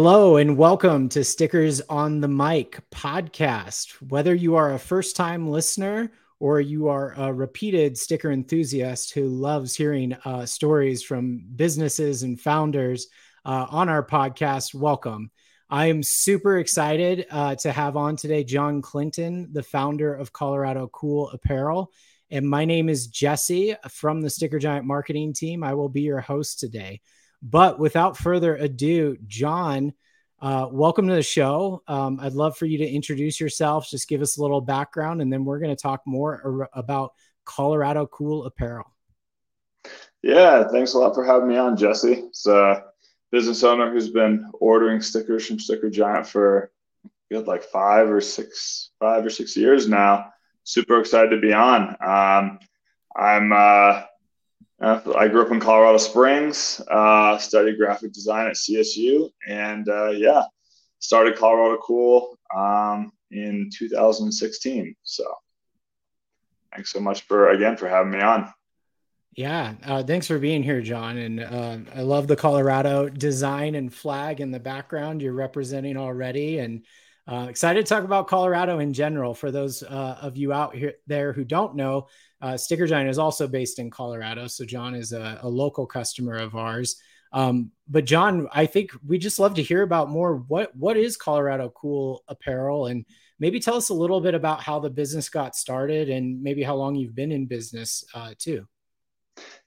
Hello, and welcome to Stickers on the Mic podcast. Whether you are a first time listener or you are a repeated sticker enthusiast who loves hearing uh, stories from businesses and founders uh, on our podcast, welcome. I am super excited uh, to have on today John Clinton, the founder of Colorado Cool Apparel. And my name is Jesse from the Sticker Giant marketing team. I will be your host today. But without further ado, John, uh, welcome to the show. Um, I'd love for you to introduce yourself, just give us a little background, and then we're going to talk more ar- about Colorado Cool Apparel. Yeah, thanks a lot for having me on, Jesse. It's a business owner who's been ordering stickers from Sticker Giant for good like five or six, five or six years now. Super excited to be on. Um, I'm uh, uh, I grew up in Colorado Springs, uh, studied graphic design at CSU, and uh, yeah, started Colorado Cool um, in 2016. So thanks so much for again for having me on. Yeah, uh, thanks for being here, John. And uh, I love the Colorado design and flag in the background you're representing already, and excited to talk about Colorado in general. For those of you out here there who don't know, uh, Sticker Giant is also based in Colorado, so John is a, a local customer of ours. Um, but John, I think we just love to hear about more. What what is Colorado Cool Apparel, and maybe tell us a little bit about how the business got started, and maybe how long you've been in business uh, too.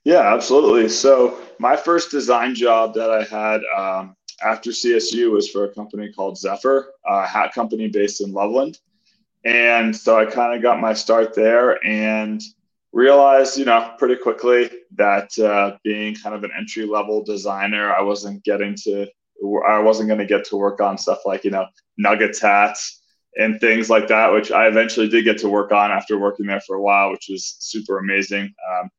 Yeah, absolutely. So my first design job that I had um, after CSU was for a company called Zephyr, a hat company based in Loveland, and so I kind of got my start there and realized, you know, pretty quickly that uh, being kind of an entry level designer, I wasn't getting to, I wasn't going to get to work on stuff like, you know, Nuggets hats and things like that, which I eventually did get to work on after working there for a while, which was super amazing. Um,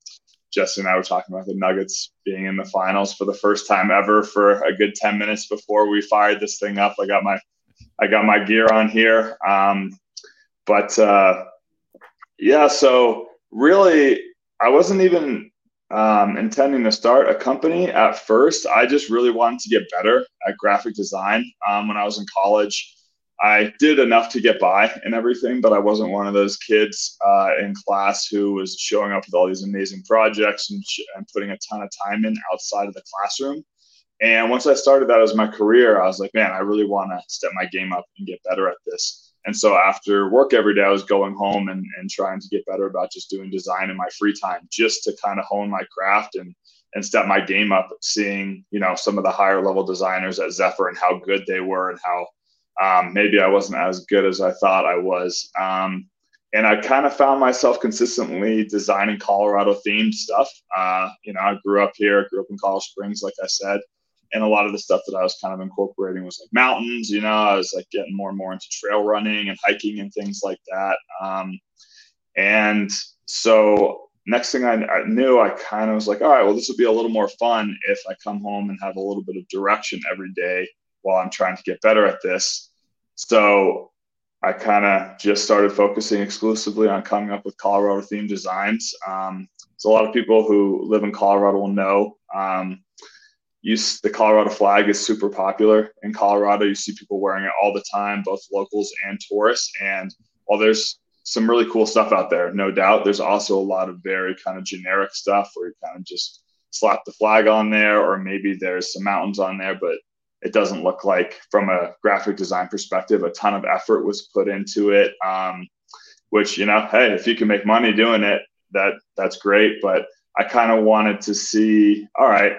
Jesse and I were talking about the Nuggets being in the finals for the first time ever for a good 10 minutes before we fired this thing up. I got my, I got my gear on here. Um, but, uh, yeah, so really, I wasn't even um, intending to start a company at first. I just really wanted to get better at graphic design. Um, when I was in college, I did enough to get by and everything, but I wasn't one of those kids uh, in class who was showing up with all these amazing projects and, sh- and putting a ton of time in outside of the classroom. And once I started that as my career, I was like, man, I really want to step my game up and get better at this. And so after work every day, I was going home and, and trying to get better about just doing design in my free time, just to kind of hone my craft and and step my game up. Seeing you know some of the higher level designers at Zephyr and how good they were and how um, maybe I wasn't as good as I thought I was. Um, and I kind of found myself consistently designing Colorado themed stuff. Uh, you know, I grew up here, grew up in Colorado Springs, like I said and a lot of the stuff that I was kind of incorporating was like mountains. You know, I was like getting more and more into trail running and hiking and things like that. Um, and so next thing I, I knew, I kind of was like, all right, well, this would be a little more fun if I come home and have a little bit of direction every day while I'm trying to get better at this. So I kind of just started focusing exclusively on coming up with Colorado themed designs. Um, so a lot of people who live in Colorado will know. Um, use the Colorado flag is super popular in Colorado. You see people wearing it all the time, both locals and tourists. And while there's some really cool stuff out there, no doubt, there's also a lot of very kind of generic stuff where you kind of just slap the flag on there, or maybe there's some mountains on there, but it doesn't look like, from a graphic design perspective, a ton of effort was put into it. Um, which you know, hey, if you can make money doing it, that that's great. But I kind of wanted to see, all right,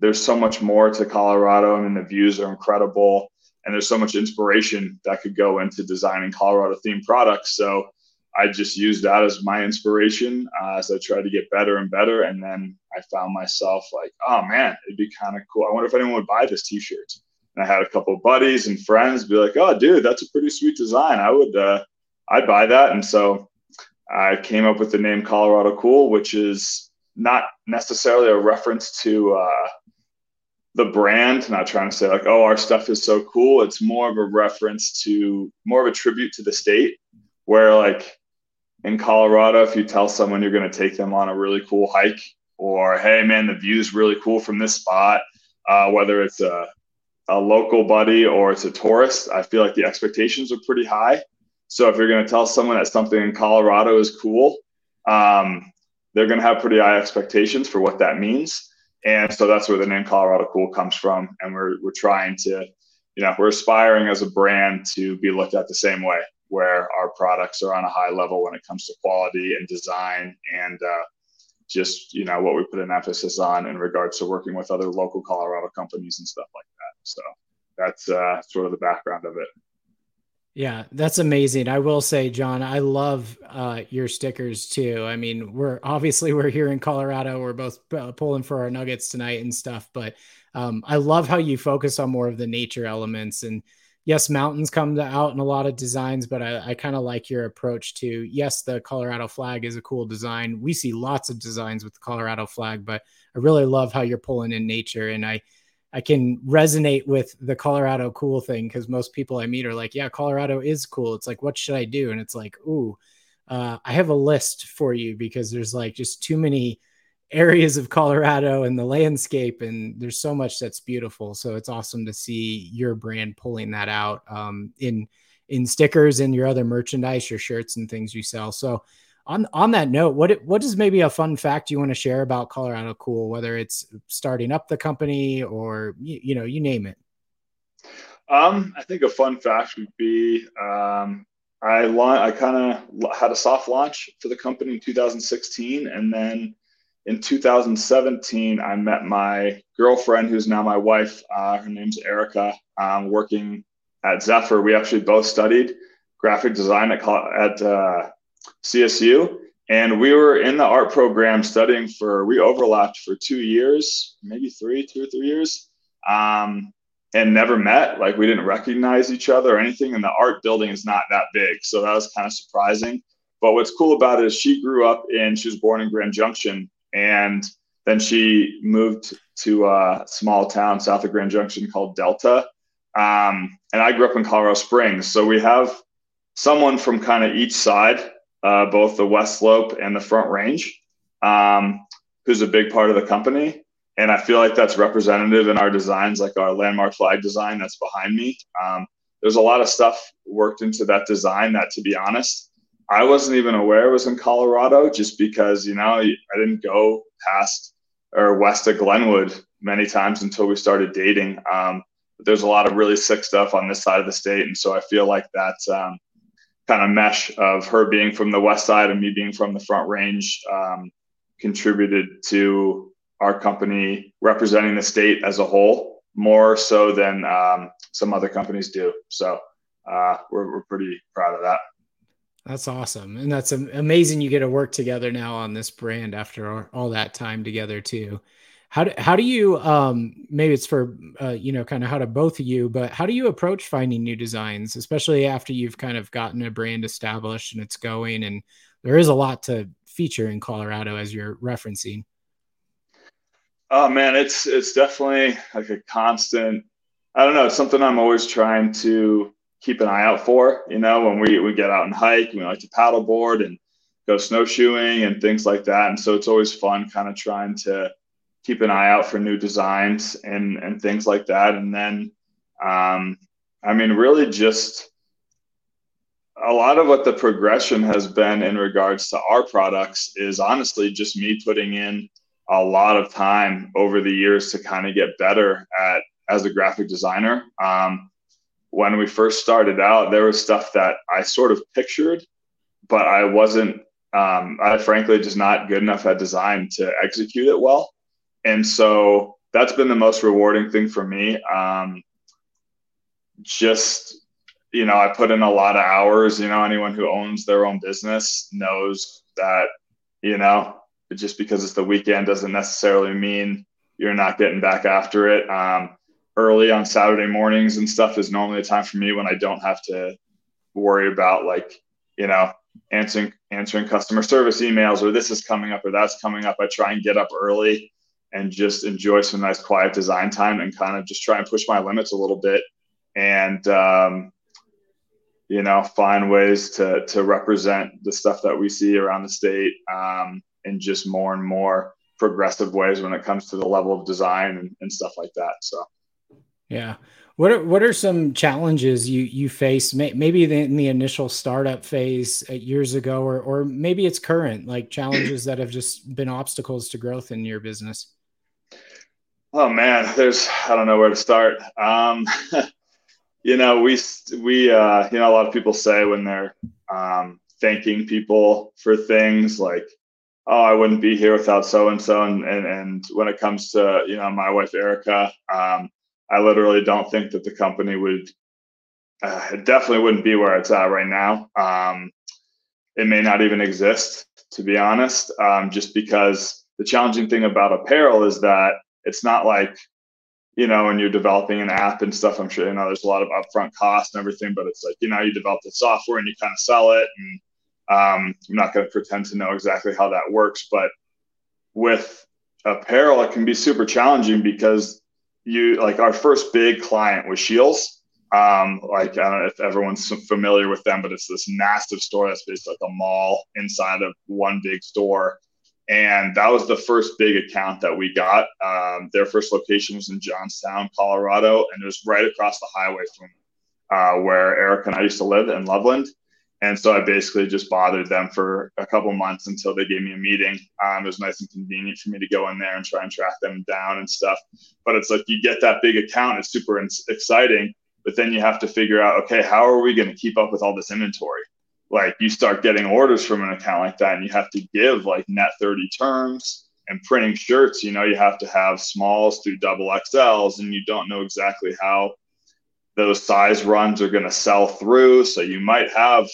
there's so much more to Colorado. I mean, the views are incredible, and there's so much inspiration that could go into designing Colorado themed products. So I just used that as my inspiration uh, as I tried to get better and better. And then I found myself like, oh man, it'd be kind of cool. I wonder if anyone would buy this T-shirt. And I had a couple of buddies and friends be like, oh, dude, that's a pretty sweet design. I would, uh, I'd buy that. And so I came up with the name Colorado Cool, which is not necessarily a reference to uh, the brand, not trying to say like, oh, our stuff is so cool. It's more of a reference to more of a tribute to the state where like in Colorado, if you tell someone you're going to take them on a really cool hike or, hey, man, the view's really cool from this spot, uh, whether it's a a local buddy or it's a tourist, I feel like the expectations are pretty high. So if you're going to tell someone that something in Colorado is cool, um, they're going to have pretty high expectations for what that means. And so that's where the name Colorado Cool comes from. And we're, we're trying to, you know, we're aspiring as a brand to be looked at the same way, where our products are on a high level when it comes to quality and design and uh, just, you know, what we put an emphasis on in regards to working with other local Colorado companies and stuff like that. So that's uh, sort of the background of it. Yeah, that's amazing. I will say, John, I love uh, your stickers too. I mean, we're obviously we're here in Colorado. We're both uh, pulling for our nuggets tonight and stuff, but um, I love how you focus on more of the nature elements. And yes, mountains come out in a lot of designs, but I, I kind of like your approach to yes, the Colorado flag is a cool design. We see lots of designs with the Colorado flag, but I really love how you're pulling in nature. And I I can resonate with the Colorado cool thing because most people I meet are like, yeah, Colorado is cool. It's like, what should I do? And it's like, ooh, uh, I have a list for you because there's like just too many areas of Colorado and the landscape, and there's so much that's beautiful. So it's awesome to see your brand pulling that out um, in in stickers and your other merchandise, your shirts and things you sell. So on on that note, what what is maybe a fun fact you want to share about Colorado Cool, whether it's starting up the company or you, you know you name it? Um, I think a fun fact would be um, I la- I kind of had a soft launch for the company in 2016, and then in 2017 I met my girlfriend, who's now my wife. Uh, her name's Erica. Um, working at Zephyr, we actually both studied graphic design at at uh, CSU. And we were in the art program studying for, we overlapped for two years, maybe three, two or three years, um, and never met. Like we didn't recognize each other or anything. And the art building is not that big. So that was kind of surprising. But what's cool about it is she grew up in, she was born in Grand Junction. And then she moved to a small town south of Grand Junction called Delta. Um, and I grew up in Colorado Springs. So we have someone from kind of each side uh, both the West Slope and the Front Range, um, who's a big part of the company. And I feel like that's representative in our designs, like our landmark flag design that's behind me. Um, there's a lot of stuff worked into that design that, to be honest, I wasn't even aware was in Colorado just because, you know, I didn't go past or west of Glenwood many times until we started dating. Um, there's a lot of really sick stuff on this side of the state. And so I feel like that's, um, kind of mesh of her being from the west side and me being from the front range um, contributed to our company representing the state as a whole more so than um, some other companies do. So uh, we're, we're pretty proud of that. That's awesome. And that's amazing you get to work together now on this brand after all that time together too how do, how do you um maybe it's for uh, you know kind of how to both of you but how do you approach finding new designs especially after you've kind of gotten a brand established and it's going and there is a lot to feature in colorado as you're referencing? Oh man it's it's definitely like a constant i don't know it's something i'm always trying to keep an eye out for you know when we we get out and hike we like to paddleboard and go snowshoeing and things like that. And so it's always fun kind of trying to keep an eye out for new designs and and things like that. And then, um, I mean, really just a lot of what the progression has been in regards to our products is honestly just me putting in a lot of time over the years to kind of get better at as a graphic designer. Um, when we first started out, there was stuff that I sort of pictured, but I wasn't. Um, I frankly just not good enough at design to execute it well and so that's been the most rewarding thing for me. Um, just you know, I put in a lot of hours. You know, anyone who owns their own business knows that you know just because it's the weekend doesn't necessarily mean you're not getting back after it. Um, early on Saturday mornings and stuff is normally a time for me when I don't have to worry about like you know answering answering customer service emails or this is coming up or that's coming up. I try and get up early and just enjoy some nice quiet design time and kind of just try and push my limits a little bit and um, you know find ways to to represent the stuff that we see around the state um, in just more and more progressive ways when it comes to the level of design and, and stuff like that so Yeah. What are what are some challenges you you face? Maybe in the initial startup phase uh, years ago, or or maybe it's current, like challenges that have just been obstacles to growth in your business. Oh man, there's I don't know where to start. Um, you know, we we uh, you know a lot of people say when they're um, thanking people for things like, oh, I wouldn't be here without so and so, and and when it comes to you know my wife Erica. Um, I literally don't think that the company would. Uh, it definitely wouldn't be where it's at right now. Um, it may not even exist, to be honest, um, just because the challenging thing about apparel is that it's not like, you know, when you're developing an app and stuff. I'm sure you know there's a lot of upfront cost and everything, but it's like you know you develop the software and you kind of sell it, and um, I'm not going to pretend to know exactly how that works, but with apparel, it can be super challenging because you like our first big client was Scheels. Um, like I don't know if everyone's familiar with them, but it's this massive store that's basically like a mall inside of one big store. And that was the first big account that we got. Um, their first location was in Johnstown, Colorado, and it was right across the highway from uh, where Eric and I used to live in Loveland. And so I basically just bothered them for a couple months until they gave me a meeting. Um, it was nice and convenient for me to go in there and try and track them down and stuff. But it's like you get that big account, it's super exciting. But then you have to figure out, okay, how are we going to keep up with all this inventory? Like you start getting orders from an account like that, and you have to give like net 30 terms and printing shirts. You know, you have to have smalls through double XLs, and you don't know exactly how those size runs are going to sell through. So you might have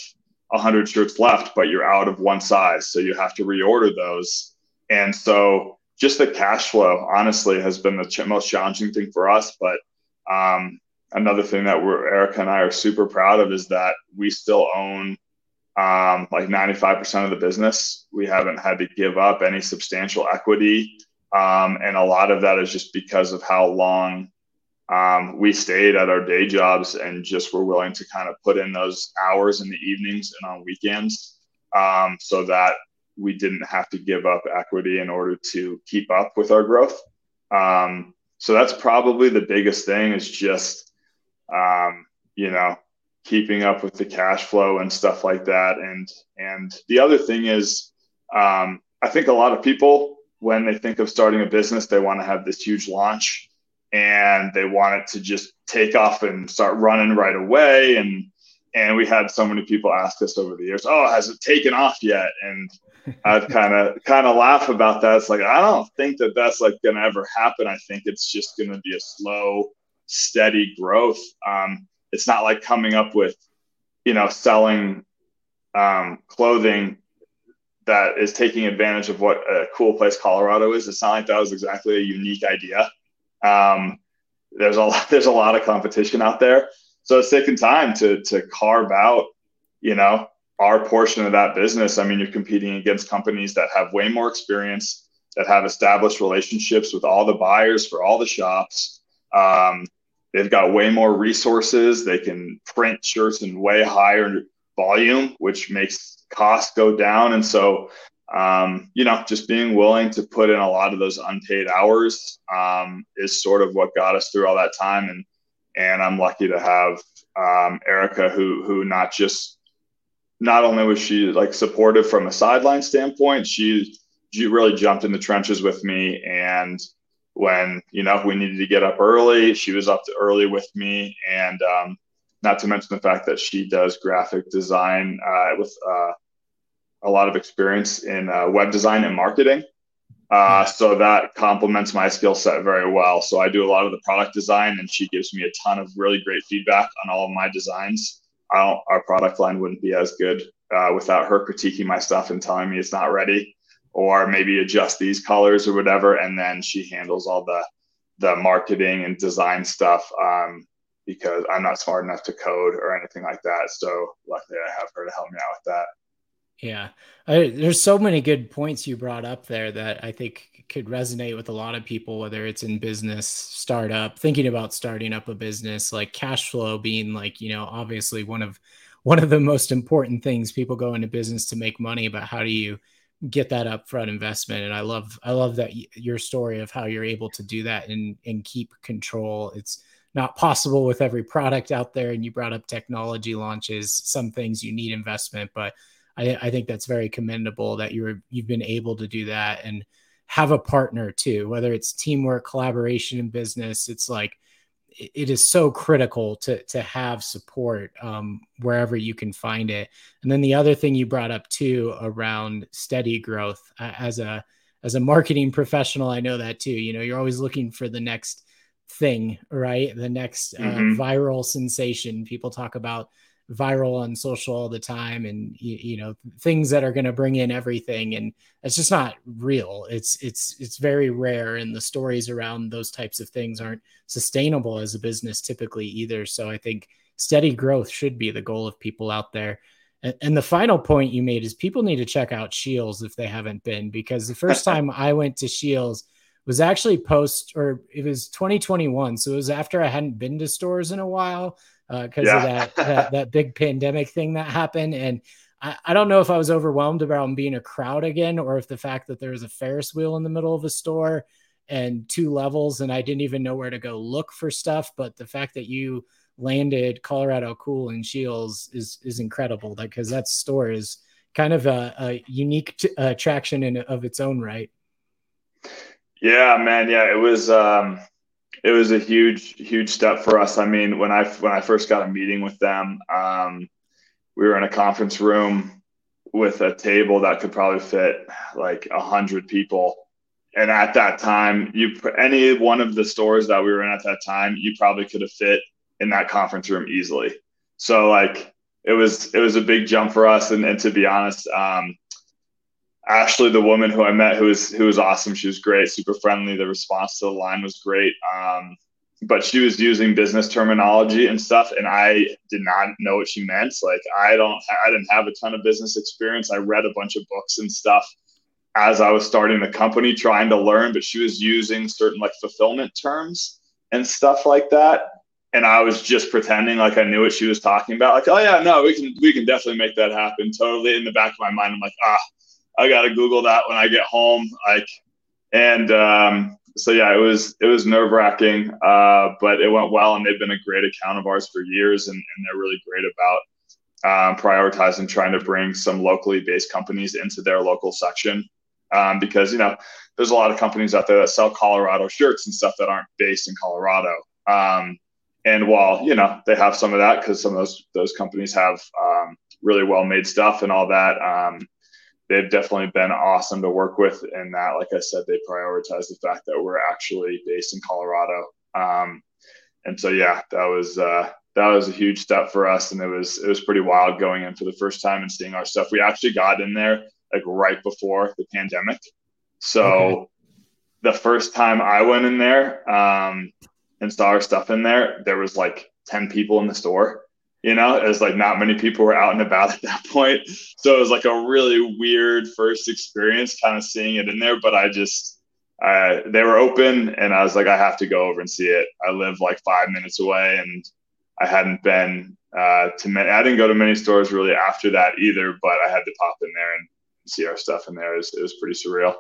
100 shirts left, but you're out of one size. So you have to reorder those. And so just the cash flow, honestly, has been the most challenging thing for us. But um, another thing that we're, Erica and I are super proud of is that we still own um, like 95% of the business. We haven't had to give up any substantial equity. Um, and a lot of that is just because of how long um, we stayed at our day jobs and just were willing to kind of put in those hours in the evenings and on weekends um, so that we didn't have to give up equity in order to keep up with our growth. Um, so that's probably the biggest thing is just, um, you know, keeping up with the cash flow and stuff like that. And, and the other thing is, um, I think a lot of people, when they think of starting a business, they want to have this huge launch and they want it to just take off and start running right away. And and we had so many people ask us over the years, "Oh, has it taken off yet?" And I'd kind of kind of laugh about that. It's like I don't think that that's like going to ever happen. I think it's just going to be a slow, steady growth. Um, it's not like coming up with, you know, selling um, clothing that is taking advantage of what a cool place Colorado is. It's not like that was exactly a unique idea. Um, there's a lot, there's a lot of competition out there, so it's taking time to to carve out, you know, our portion of that business. I mean, you're competing against companies that have way more experience, that have established relationships with all the buyers for all the shops. Um, they've got way more resources. They can print shirts in way higher volume, which makes costs go down. And so um, you know, just being willing to put in a lot of those unpaid hours um, is sort of what got us through all that time. And and I'm lucky to have um, Erica, who who not just not only was she like supportive from a sideline standpoint, she she really jumped in the trenches with me. And when you know we needed to get up early, she was up early with me. And um, not to mention the fact that she does graphic design uh, with uh, a lot of experience in uh, web design and marketing. Uh, so that complements my skill set very well. So I do a lot of the product design, and she gives me a ton of really great feedback on all of my designs. our product line wouldn't be as good uh, without her critiquing my stuff and telling me it's not ready, or maybe adjust these colors or whatever. And then she handles all the the marketing and design stuff um, because I'm not smart enough to code or anything like that. So luckily, I have her to help me out with that. Yeah. I, there's so many good points you brought up there that I think could resonate with a lot of people, whether it's in business, startup, thinking about starting up a business, like cash flow being like, you know, obviously one of one of the most important things people go into business to make money, but how do you get that upfront investment? And I love I love that y- your story of how you're able to do that and and keep control. It's not possible with every product out there. And you brought up technology launches. Some things you need investment, but I, I think that's very commendable that you're you've been able to do that and have a partner too. Whether it's teamwork, collaboration in business, it's like it is so critical to to have support um, wherever you can find it. And then the other thing you brought up too around steady growth uh, as a as a marketing professional, I know that too. You know, you're always looking for the next thing, right? The next uh, mm-hmm. viral sensation. People talk about viral on social all the time and you, you know things that are going to bring in everything and it's just not real. It's it's it's very rare and the stories around those types of things aren't sustainable as a business typically either. So i think steady growth should be the goal of people out there. And, and the final point you made is people need to check out Scheels if they haven't been because the first time i went to Scheels was actually post or it was 2021 so it was after i hadn't been to stores in a while because uh, yeah. of that, that, that big pandemic thing that happened. And I, I don't know if I was overwhelmed about being a crowd again, or if the fact that there was a Ferris wheel in the middle of a store and two levels, and I didn't even know where to go look for stuff. But the fact that you landed Colorado Cool and Scheels is is incredible. Because that, that store is kind of a, a unique t- attraction in of its own right. Yeah, man. Yeah, it was. Um, it was a huge, huge step for us. I mean, when I when I first got a meeting with them, um, we were in a conference room with a table that could probably fit like a hundred people. And at that time, you put any one of the stores that we were in at that time, you probably could have fit in that conference room easily. So like it was it was a big jump for us. And, and to be honest, um, Ashley, the woman who I met, who was who was awesome. She was great, super friendly. The response to the line was great. Um, but she was using business terminology and stuff, and I did not know what she meant. Like I don't, I didn't have a ton of business experience. I read a bunch of books and stuff as I was starting the company, trying to learn. But she was using certain like fulfillment terms and stuff like that, and I was just pretending like I knew what she was talking about. Like, oh yeah, no, we can, we can definitely make that happen. Totally in the back of my mind, I'm like, ah I got to Google that when I get home. Like, and um, so yeah, it was it was nerve wracking, uh, but it went well, and they've been a great account of ours for years, and, and they're really great about um, prioritizing trying to bring some locally based companies into their local section. Um, because you know there's a lot of companies out there that sell Colorado shirts and stuff that aren't based in Colorado. Um, and while you know they have some of that because some of those those companies have um, really well made stuff and all that, um, they've definitely been awesome to work with in that like i said they prioritize the fact that we're actually based in colorado. Um, and so yeah that was uh, that was a huge step for us. And it was it was pretty wild going in for the first time and seeing our stuff. We actually got in there like right before the pandemic. So okay. the first time i went in there um, and saw our stuff in there there was like 10 people in the store you know, as like not many people were out and about at that point. So it was like a really weird first experience kind of seeing it in there. But I just, uh, they were open and I was like, I have to go over and see it. I live like five minutes away and I hadn't been uh, to many, I didn't go to many stores really after that either, but I had to pop in there and see our stuff in there. It was, it was pretty surreal.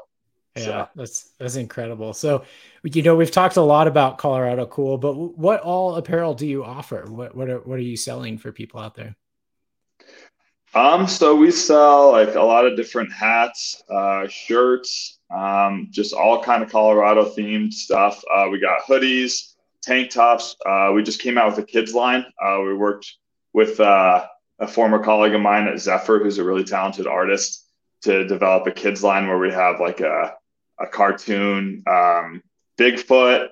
Yeah, so. that's that's incredible. So, you know, we've talked a lot about Colorado Cool, but what all apparel do you offer? What what are what are you selling for people out there? Um, so we sell like a lot of different hats, uh, shirts, um, just all kind of Colorado themed stuff. Uh, we got hoodies, tank tops. Uh, we just came out with a kids line. Uh, we worked with uh, a former colleague of mine at Zephyr, who's a really talented artist, to develop a kids line where we have like a a cartoon um, Bigfoot,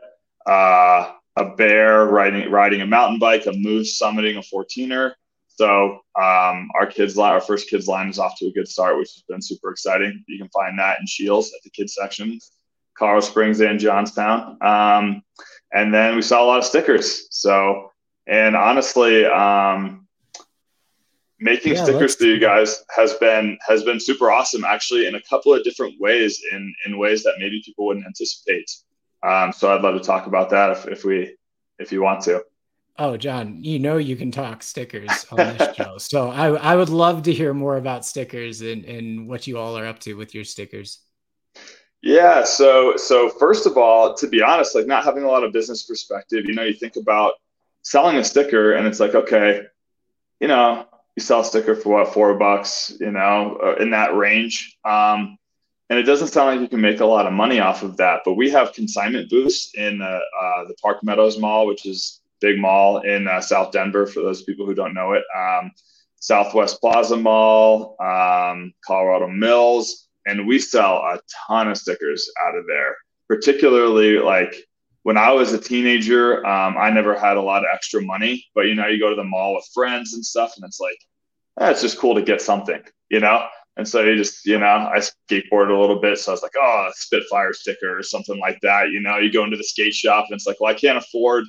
uh, a bear riding riding a mountain bike, a moose summiting a 14er. So um, our kids line, our first kids line is off to a good start, which has been super exciting. You can find that in Scheels at the kids section, Colorado Springs and Johnstown. Um, and then we saw a lot of stickers. So, and honestly, um, making yeah, stickers for you guys has been has been super awesome actually in a couple of different ways in in ways that maybe people wouldn't anticipate. Um, so i'd love to talk about that if, if we if you want to. Oh john you know you can talk stickers on this show. So I, I would love to hear more about stickers and and what you all are up to with your stickers. Yeah. So, so first of all, to be honest, like not having a lot of business perspective, you know, you think about selling a sticker and it's like, okay, you know, you sell a sticker for what, four bucks, you know, uh, in that range. Um, and it doesn't sound like you can make a lot of money off of that, but we have consignment booths in uh, uh, the Park Meadows Mall, which is big mall in uh, South Denver for those people who don't know it. Um, Southwest Plaza Mall, um, Colorado Mills, and we sell a ton of stickers out of there. Particularly like when I was a teenager, um, I never had a lot of extra money, but you know, you go to the mall with friends and stuff, and it's like, eh, it's just cool to get something, you know. And so you just, you know, I skateboard a little bit. So I was like, oh, Spitfire sticker or something like that. You know, you go into the skate shop and it's like, well, I can't afford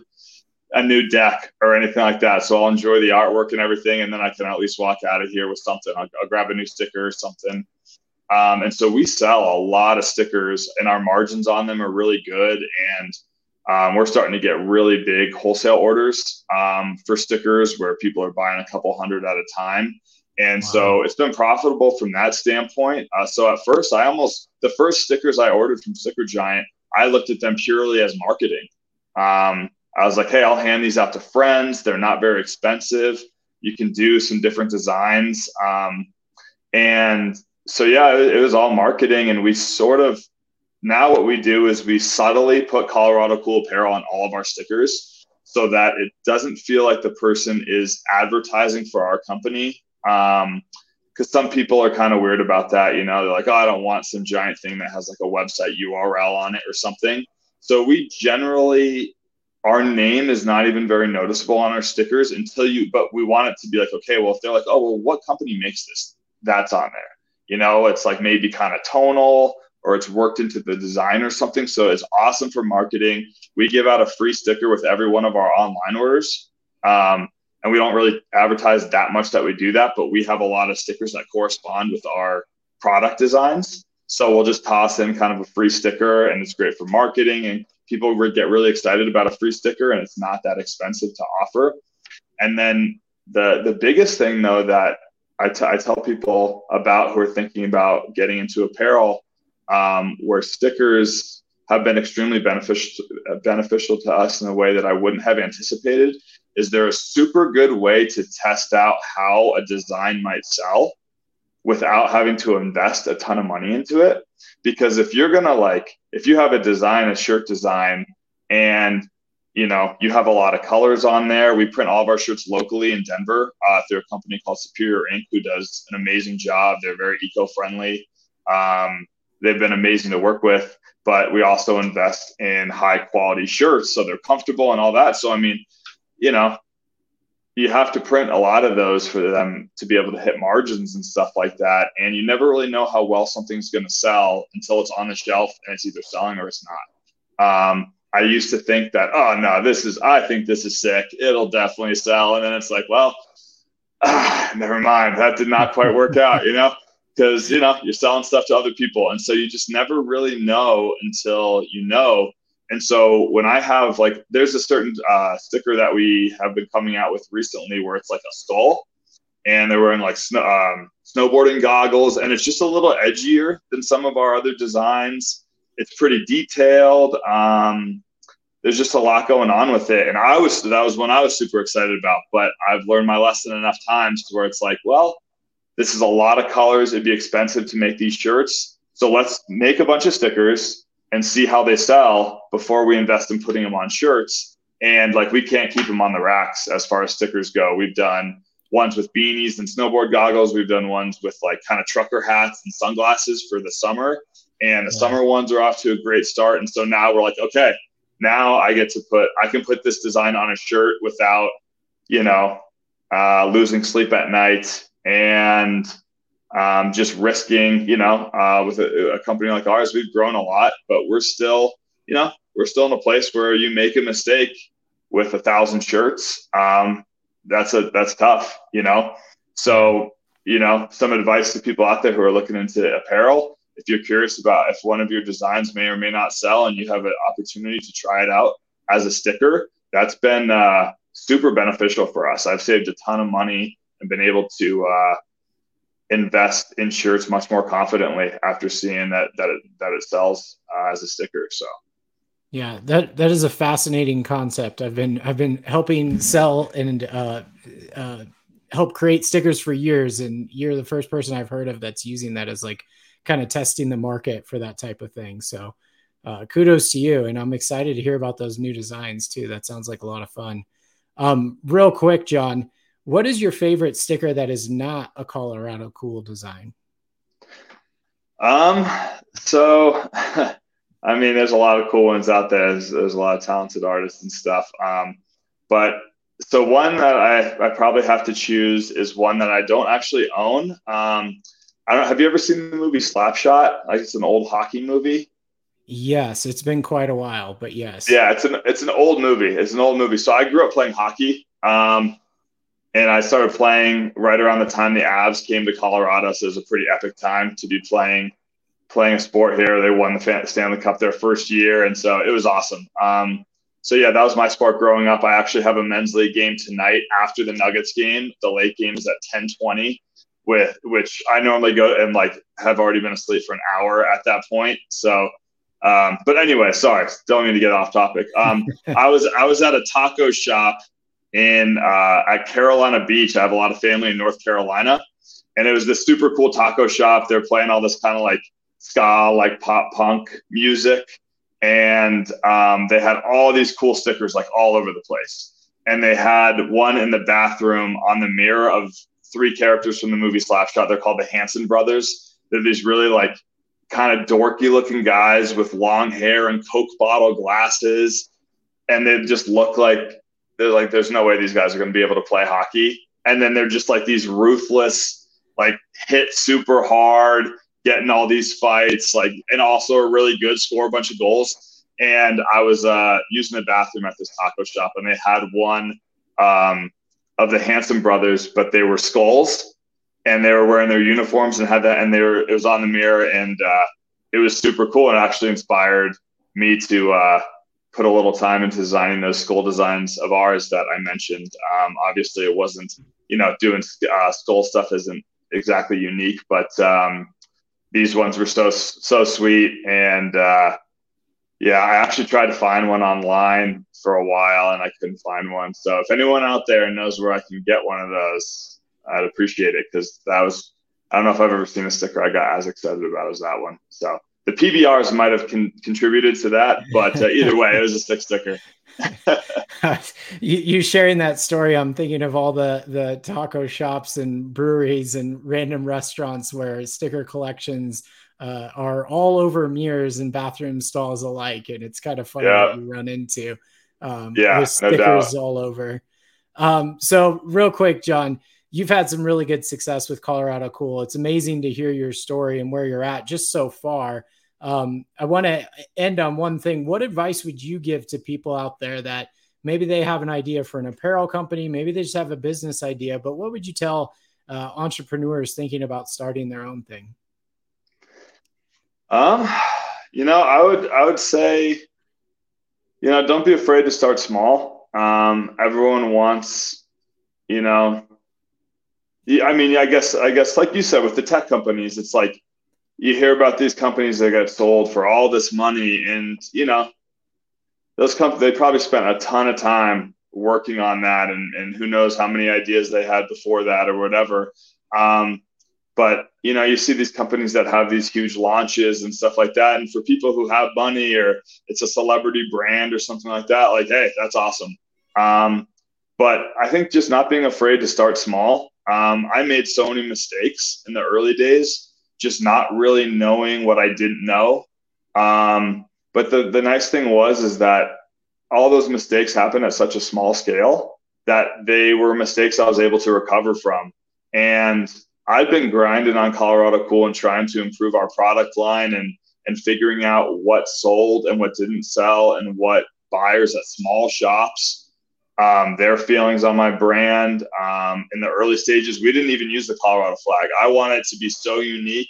a new deck or anything like that. So I'll enjoy the artwork and everything. And then I can at least walk out of here with something. I'll, I'll grab a new sticker or something. Um, and so we sell a lot of stickers, and our margins on them are really good. And um, we're starting to get really big wholesale orders um, for stickers where people are buying a couple hundred at a time. And wow. so it's been profitable from that standpoint. Uh, so at first, I almost, the first stickers I ordered from Sticker Giant, I looked at them purely as marketing. Um, I was like, hey, I'll hand these out to friends. They're not very expensive. You can do some different designs. Um, and so yeah, it, it was all marketing, and we sort of now what we do is we subtly put Colorado Cool Apparel on all of our stickers so that it doesn't feel like the person is advertising for our company. Um, because some people are kind of weird about that. You know, they're like, oh, I don't want some giant thing that has like a website URL on it or something. So we generally, our name is not even very noticeable on our stickers until you, but we want it to be like, okay, well, if they're like, oh, well, what company makes this? That's on there. You know, it's like maybe kind of tonal or it's worked into the design or something. So it's awesome for marketing. We give out a free sticker with every one of our online orders. Um, and we don't really advertise that much that we do that, but we have a lot of stickers that correspond with our product designs. So we'll just toss in kind of a free sticker and it's great for marketing and people get really excited about a free sticker and it's not that expensive to offer. And then the the biggest thing though that I, t- I tell people about who are thinking about getting into apparel, um, where stickers have been extremely beneficial beneficial to us in a way that I wouldn't have anticipated. Is there a super good way to test out how a design might sell without having to invest a ton of money into it? Because if you're gonna like, if you have a design, a shirt design, and you know, you have a lot of colors on there. We print all of our shirts locally in Denver uh, through a company called Superior Ink, who does an amazing job. They're very eco-friendly. Um, they've been amazing to work with, but we also invest in high quality shirts so they're comfortable and all that. So I mean, you know, you have to print a lot of those for them to be able to hit margins and stuff like that. And you never really know how well something's going to sell until it's on the shelf and it's either selling or it's not. Um, I used to think that, oh no, this is, I think this is sick. It'll definitely sell. And then it's like, well, ah, never mind. That did not quite work out, you know, because, you know, you're selling stuff to other people. And so you just never really know until you know. And so when I have like, there's a certain uh, sticker that we have been coming out with recently where it's like a skull and they're wearing like snow, um, snowboarding goggles and it's just a little edgier than some of our other designs it's pretty detailed. Um, there's just a lot going on with it, and I was that was one I was super excited about. But I've learned my lesson enough times to where it's like, well, this is a lot of colors. It'd be expensive to make these shirts, so let's make a bunch of stickers and see how they sell before we invest in putting them on shirts. And like we can't keep them on the racks as far as stickers go. We've done ones with beanies and snowboard goggles. We've done ones with like kind of trucker hats and sunglasses for the summer and the yeah. summer ones are off to a great start. And so now we're like, okay, now I get to put, I can put this design on a shirt without, you know, uh, losing sleep at night and um, just risking, you know, uh, with a, a, company like ours, we've grown a lot, but we're still, you know, we're still in a place where you make a mistake with a thousand shirts. Um, that's a, that's tough, you know? So, you know, some advice to people out there who are looking into apparel, if you're curious about if one of your designs may or may not sell and you have an opportunity to try it out as a sticker, that's been uh, super beneficial for us. I've saved a ton of money and been able to uh, invest in shirts much more confidently after seeing that that it, that it sells uh, as a sticker. So. Yeah, that that is a fascinating concept. I've been I've been helping sell and uh, uh, help create stickers for years, and you're the first person I've heard of that's using that as like kind of testing the market for that type of thing. So, uh, kudos to you, and I'm excited to hear about those new designs too. That sounds like a lot of fun. Um, real quick, John, what is your favorite sticker that is not a Colorado Cool design? Um, so I mean, there's a lot of cool ones out there. There's, there's a lot of talented artists and stuff. Um, but so one that I, I probably have to choose is one that I don't actually own. Um, I don't. Have you ever seen the movie Slapshot? Like it's an old hockey movie. Yes, it's been quite a while, but yes. Yeah, it's an it's an old movie. It's an old movie. So I grew up playing hockey. Um, and I started playing right around the time the Avs came to Colorado. So it was a pretty epic time to be playing playing a sport here. They won the Stanley Cup their first year, and so it was awesome. Um, so yeah, that was my sport growing up. I actually have a men's league game tonight after the Nuggets game. The late game is at ten twenty, with which I normally go and like have already been asleep for an hour at that point. So, um, but anyway, sorry, don't mean to get off topic. Um, I was I was at a taco shop in uh, at Carolina Beach. I have a lot of family in North Carolina, and it was this super cool taco shop. They're playing all this kind of like ska, like pop punk music. And um, they had all these cool stickers like all over the place. And they had one in the bathroom on the mirror of three characters from the movie Slapshot. They're called the Hanson brothers. They're these really like kind of dorky looking guys with long hair and Coke bottle glasses. And they just look like they're like, there's no way these guys are going to be able to play hockey. And then they're just like these ruthless, like hit super hard, getting all these fights, like, and also a really good, score a bunch of goals. And I was uh, using the bathroom at this taco shop, and they had one um, of the Hanson brothers, but they were skulls, and they were wearing their uniforms and had that, and they were it was on the mirror, and uh, it was super cool, and actually inspired me to uh, put a little time into designing those skull designs of ours that I mentioned. Um, obviously, it wasn't you know doing uh, skull stuff isn't exactly unique, but um, these ones were so so sweet. And uh, yeah i actually tried to find one online for a while and i couldn't find one. So if anyone out there knows where i can get one of those i'd appreciate it because that was i don't know if i've ever seen a sticker. I got as excited about as that one. So the PBRs might have con- contributed to that, but uh, either way, it was a stick sticker. you, you, sharing that story, I'm thinking of all the the taco shops and breweries and random restaurants where sticker collections uh, are all over mirrors and bathroom stalls alike, and it's kind of funny yeah. what you run into. Um, yeah, stickers no all over. Um, so, real quick, John, you've had some really good success with Colorado Cool. It's amazing to hear your story and where you're at just so far. Um, I want to end on one thing. What advice would you give to people out there that maybe they have an idea for an apparel company, maybe they just have a business idea, but what would you tell uh, entrepreneurs thinking about starting their own thing? Um, you know, I would I would say, you know, don't be afraid to start small. Um, everyone wants, you know, I mean, I guess, I guess, like you said, with the tech companies, it's like you hear about these companies that get sold for all this money, and you know, those companies they probably spent a ton of time working on that, and and who knows how many ideas they had before that or whatever. Um, but you know, you see these companies that have these huge launches and stuff like that, and for people who have money or it's a celebrity brand or something like that, like, hey, that's awesome. Um, but I think just not being afraid to start small um, I made so many mistakes in the early days, just not really knowing what I didn't know. Um, but the, the nice thing was is that all those mistakes happened at such a small scale that they were mistakes I was able to recover from. And I've been grinding on Colorado Cool and trying to improve our product line and and figuring out what sold and what didn't sell and what buyers at small shops um, their feelings on my brand. Um, in the early stages, we didn't even use the Colorado flag. I wanted it to be so unique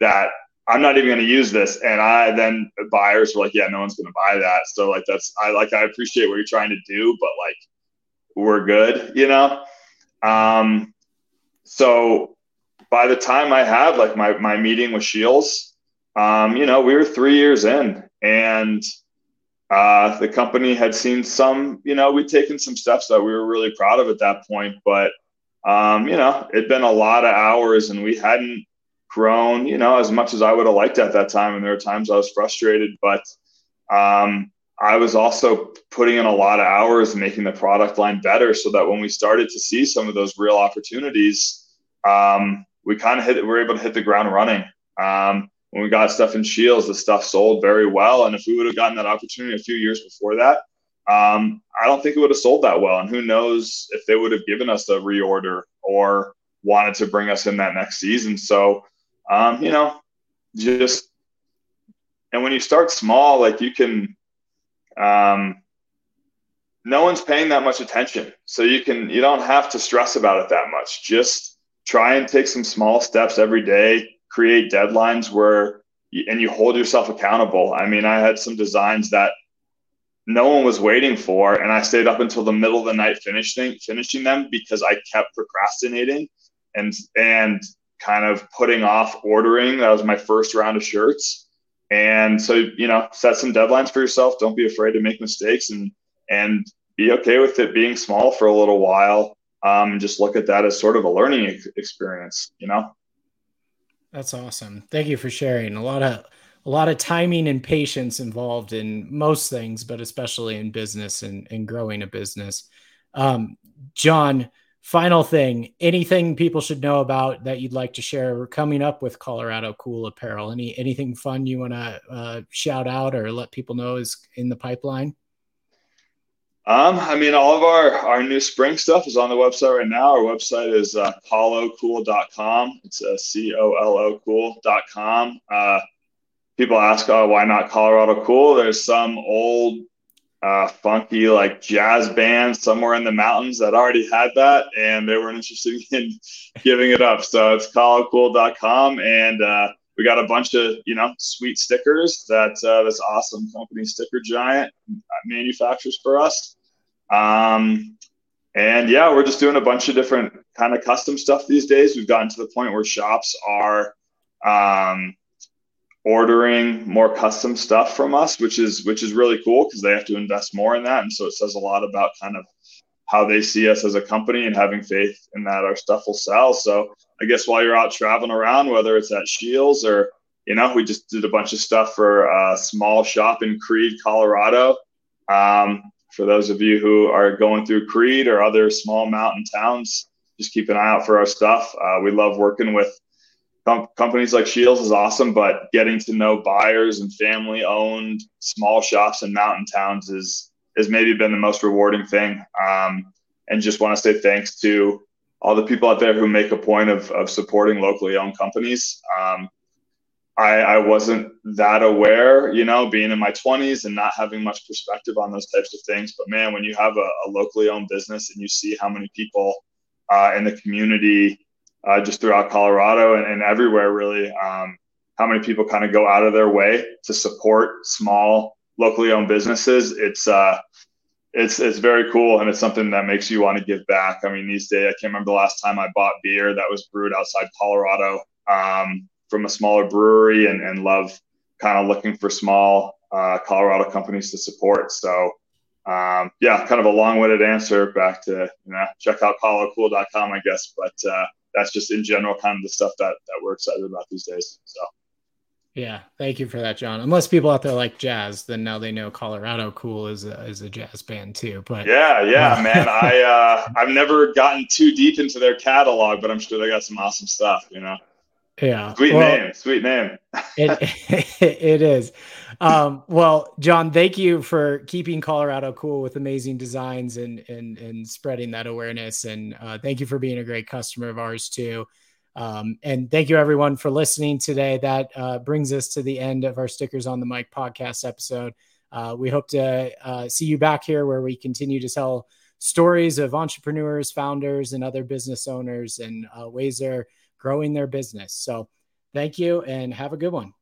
that I'm not even going to use this. And I then buyers were like, yeah, no one's going to buy that. So like that's I like I appreciate what you're trying to do, but like we're good, you know. Um, so by the time I had like my my meeting with Scheels, um, you know, we were three years in, and uh, the company had seen some, you know, we'd taken some steps that we were really proud of at that point, but um, you know, it'd been a lot of hours, and we hadn't grown, you know, as much as I would have liked at that time. And there were times I was frustrated, but um, I was also putting in a lot of hours making the product line better so that when we started to see some of those real opportunities, um, we kind of hit, we were able to hit the ground running. Um, when we got stuff in Scheels, the stuff sold very well. And if we would have gotten that opportunity a few years before that, um, I don't think it would have sold that well. And who knows if they would have given us a reorder or wanted to bring us in that next season. So, um, you know, just, and when you start small, like you can, um, no one's paying that much attention. So you can, you don't have to stress about it that much. Just try and take some small steps every day create deadlines where and you hold yourself accountable. I mean, I had some designs that no one was waiting for, and I stayed up until the middle of the night finishing finishing them because I kept procrastinating and and kind of putting off ordering. That was my first round of shirts, and so you know, set some deadlines for yourself. Don't be afraid to make mistakes, and and be okay with it being small for a little while. Um, just look at that as sort of a learning experience. You know. That's awesome. Thank you for sharing. A lot of a lot of timing and patience involved in most things, but especially in business and, and growing a business. Um, John, final thing, anything people should know about that you'd like to share coming up with Colorado Cool Apparel? Any anything fun you want to uh, shout out or let people know is in the pipeline? Um, I mean, all of our, our new spring stuff is on the website right now. Our website is uh, colocool.com. It's uh, C-O-L-O cool.com. Uh, people ask, oh, why not Colorado Cool? There's some old, uh, funky, like jazz band somewhere in the mountains that already had that, and they weren't interested in giving it up. So it's colocool.com. And, uh, we got a bunch of you know sweet stickers that uh, this awesome company StickerGiant manufactures for us um, and yeah, we're just doing a bunch of different kind of custom stuff these days. We've gotten to the point where shops are um, ordering more custom stuff from us, which is which is really cool because they have to invest more in that. And so it says a lot about kind of how they see us as a company and having faith in that our stuff will sell. So I guess while you're out traveling around, whether it's at Scheels or you know, we just did a bunch of stuff for a small shop in Creede, Colorado. Um, for those of you who are going through Creede or other small mountain towns, just keep an eye out for our stuff. Uh, we love working with com- companies like Scheels is awesome, but getting to know buyers and family owned small shops in mountain towns is has maybe been the most rewarding thing. Um, and just want to say thanks to all the people out there who make a point of, of supporting locally owned companies. Um, I, I wasn't that aware, you know, being in my 20s and not having much perspective on those types of things. But man, when you have a, a locally owned business and you see how many people uh, in the community, uh, just throughout Colorado and, and everywhere, really, um, how many people kind of go out of their way to support small locally owned businesses, it's uh, it's it's very cool and it's something that makes you want to give back. I mean, these days I can't remember the last time I bought beer that was brewed outside Colorado. Um, from a smaller brewery and, and love kind of looking for small uh, Colorado companies to support. So, um, yeah, kind of a long-winded answer back to you know check out colocool.com, I guess, but uh, that's just in general kind of the stuff that that we're excited about these days. So. Yeah, thank you for that, John. Unless people out there like jazz, then now they know Colorado Cool is a, is a jazz band too. But yeah, yeah, uh, man, I uh, I've never gotten too deep into their catalog, but I'm sure they got some awesome stuff. You know. Yeah. Sweet well, name. Sweet name. it, it is. Um, well, John, thank you for keeping Colorado cool with amazing designs and and and spreading that awareness. And uh, thank you for being a great customer of ours too. Um, and thank you everyone for listening today. That uh, brings us to the end of our Stickers on the Mic podcast episode. Uh, we hope to uh, see you back here where we continue to tell stories of entrepreneurs, founders, and other business owners and uh, ways they're growing their business. So thank you and have a good one.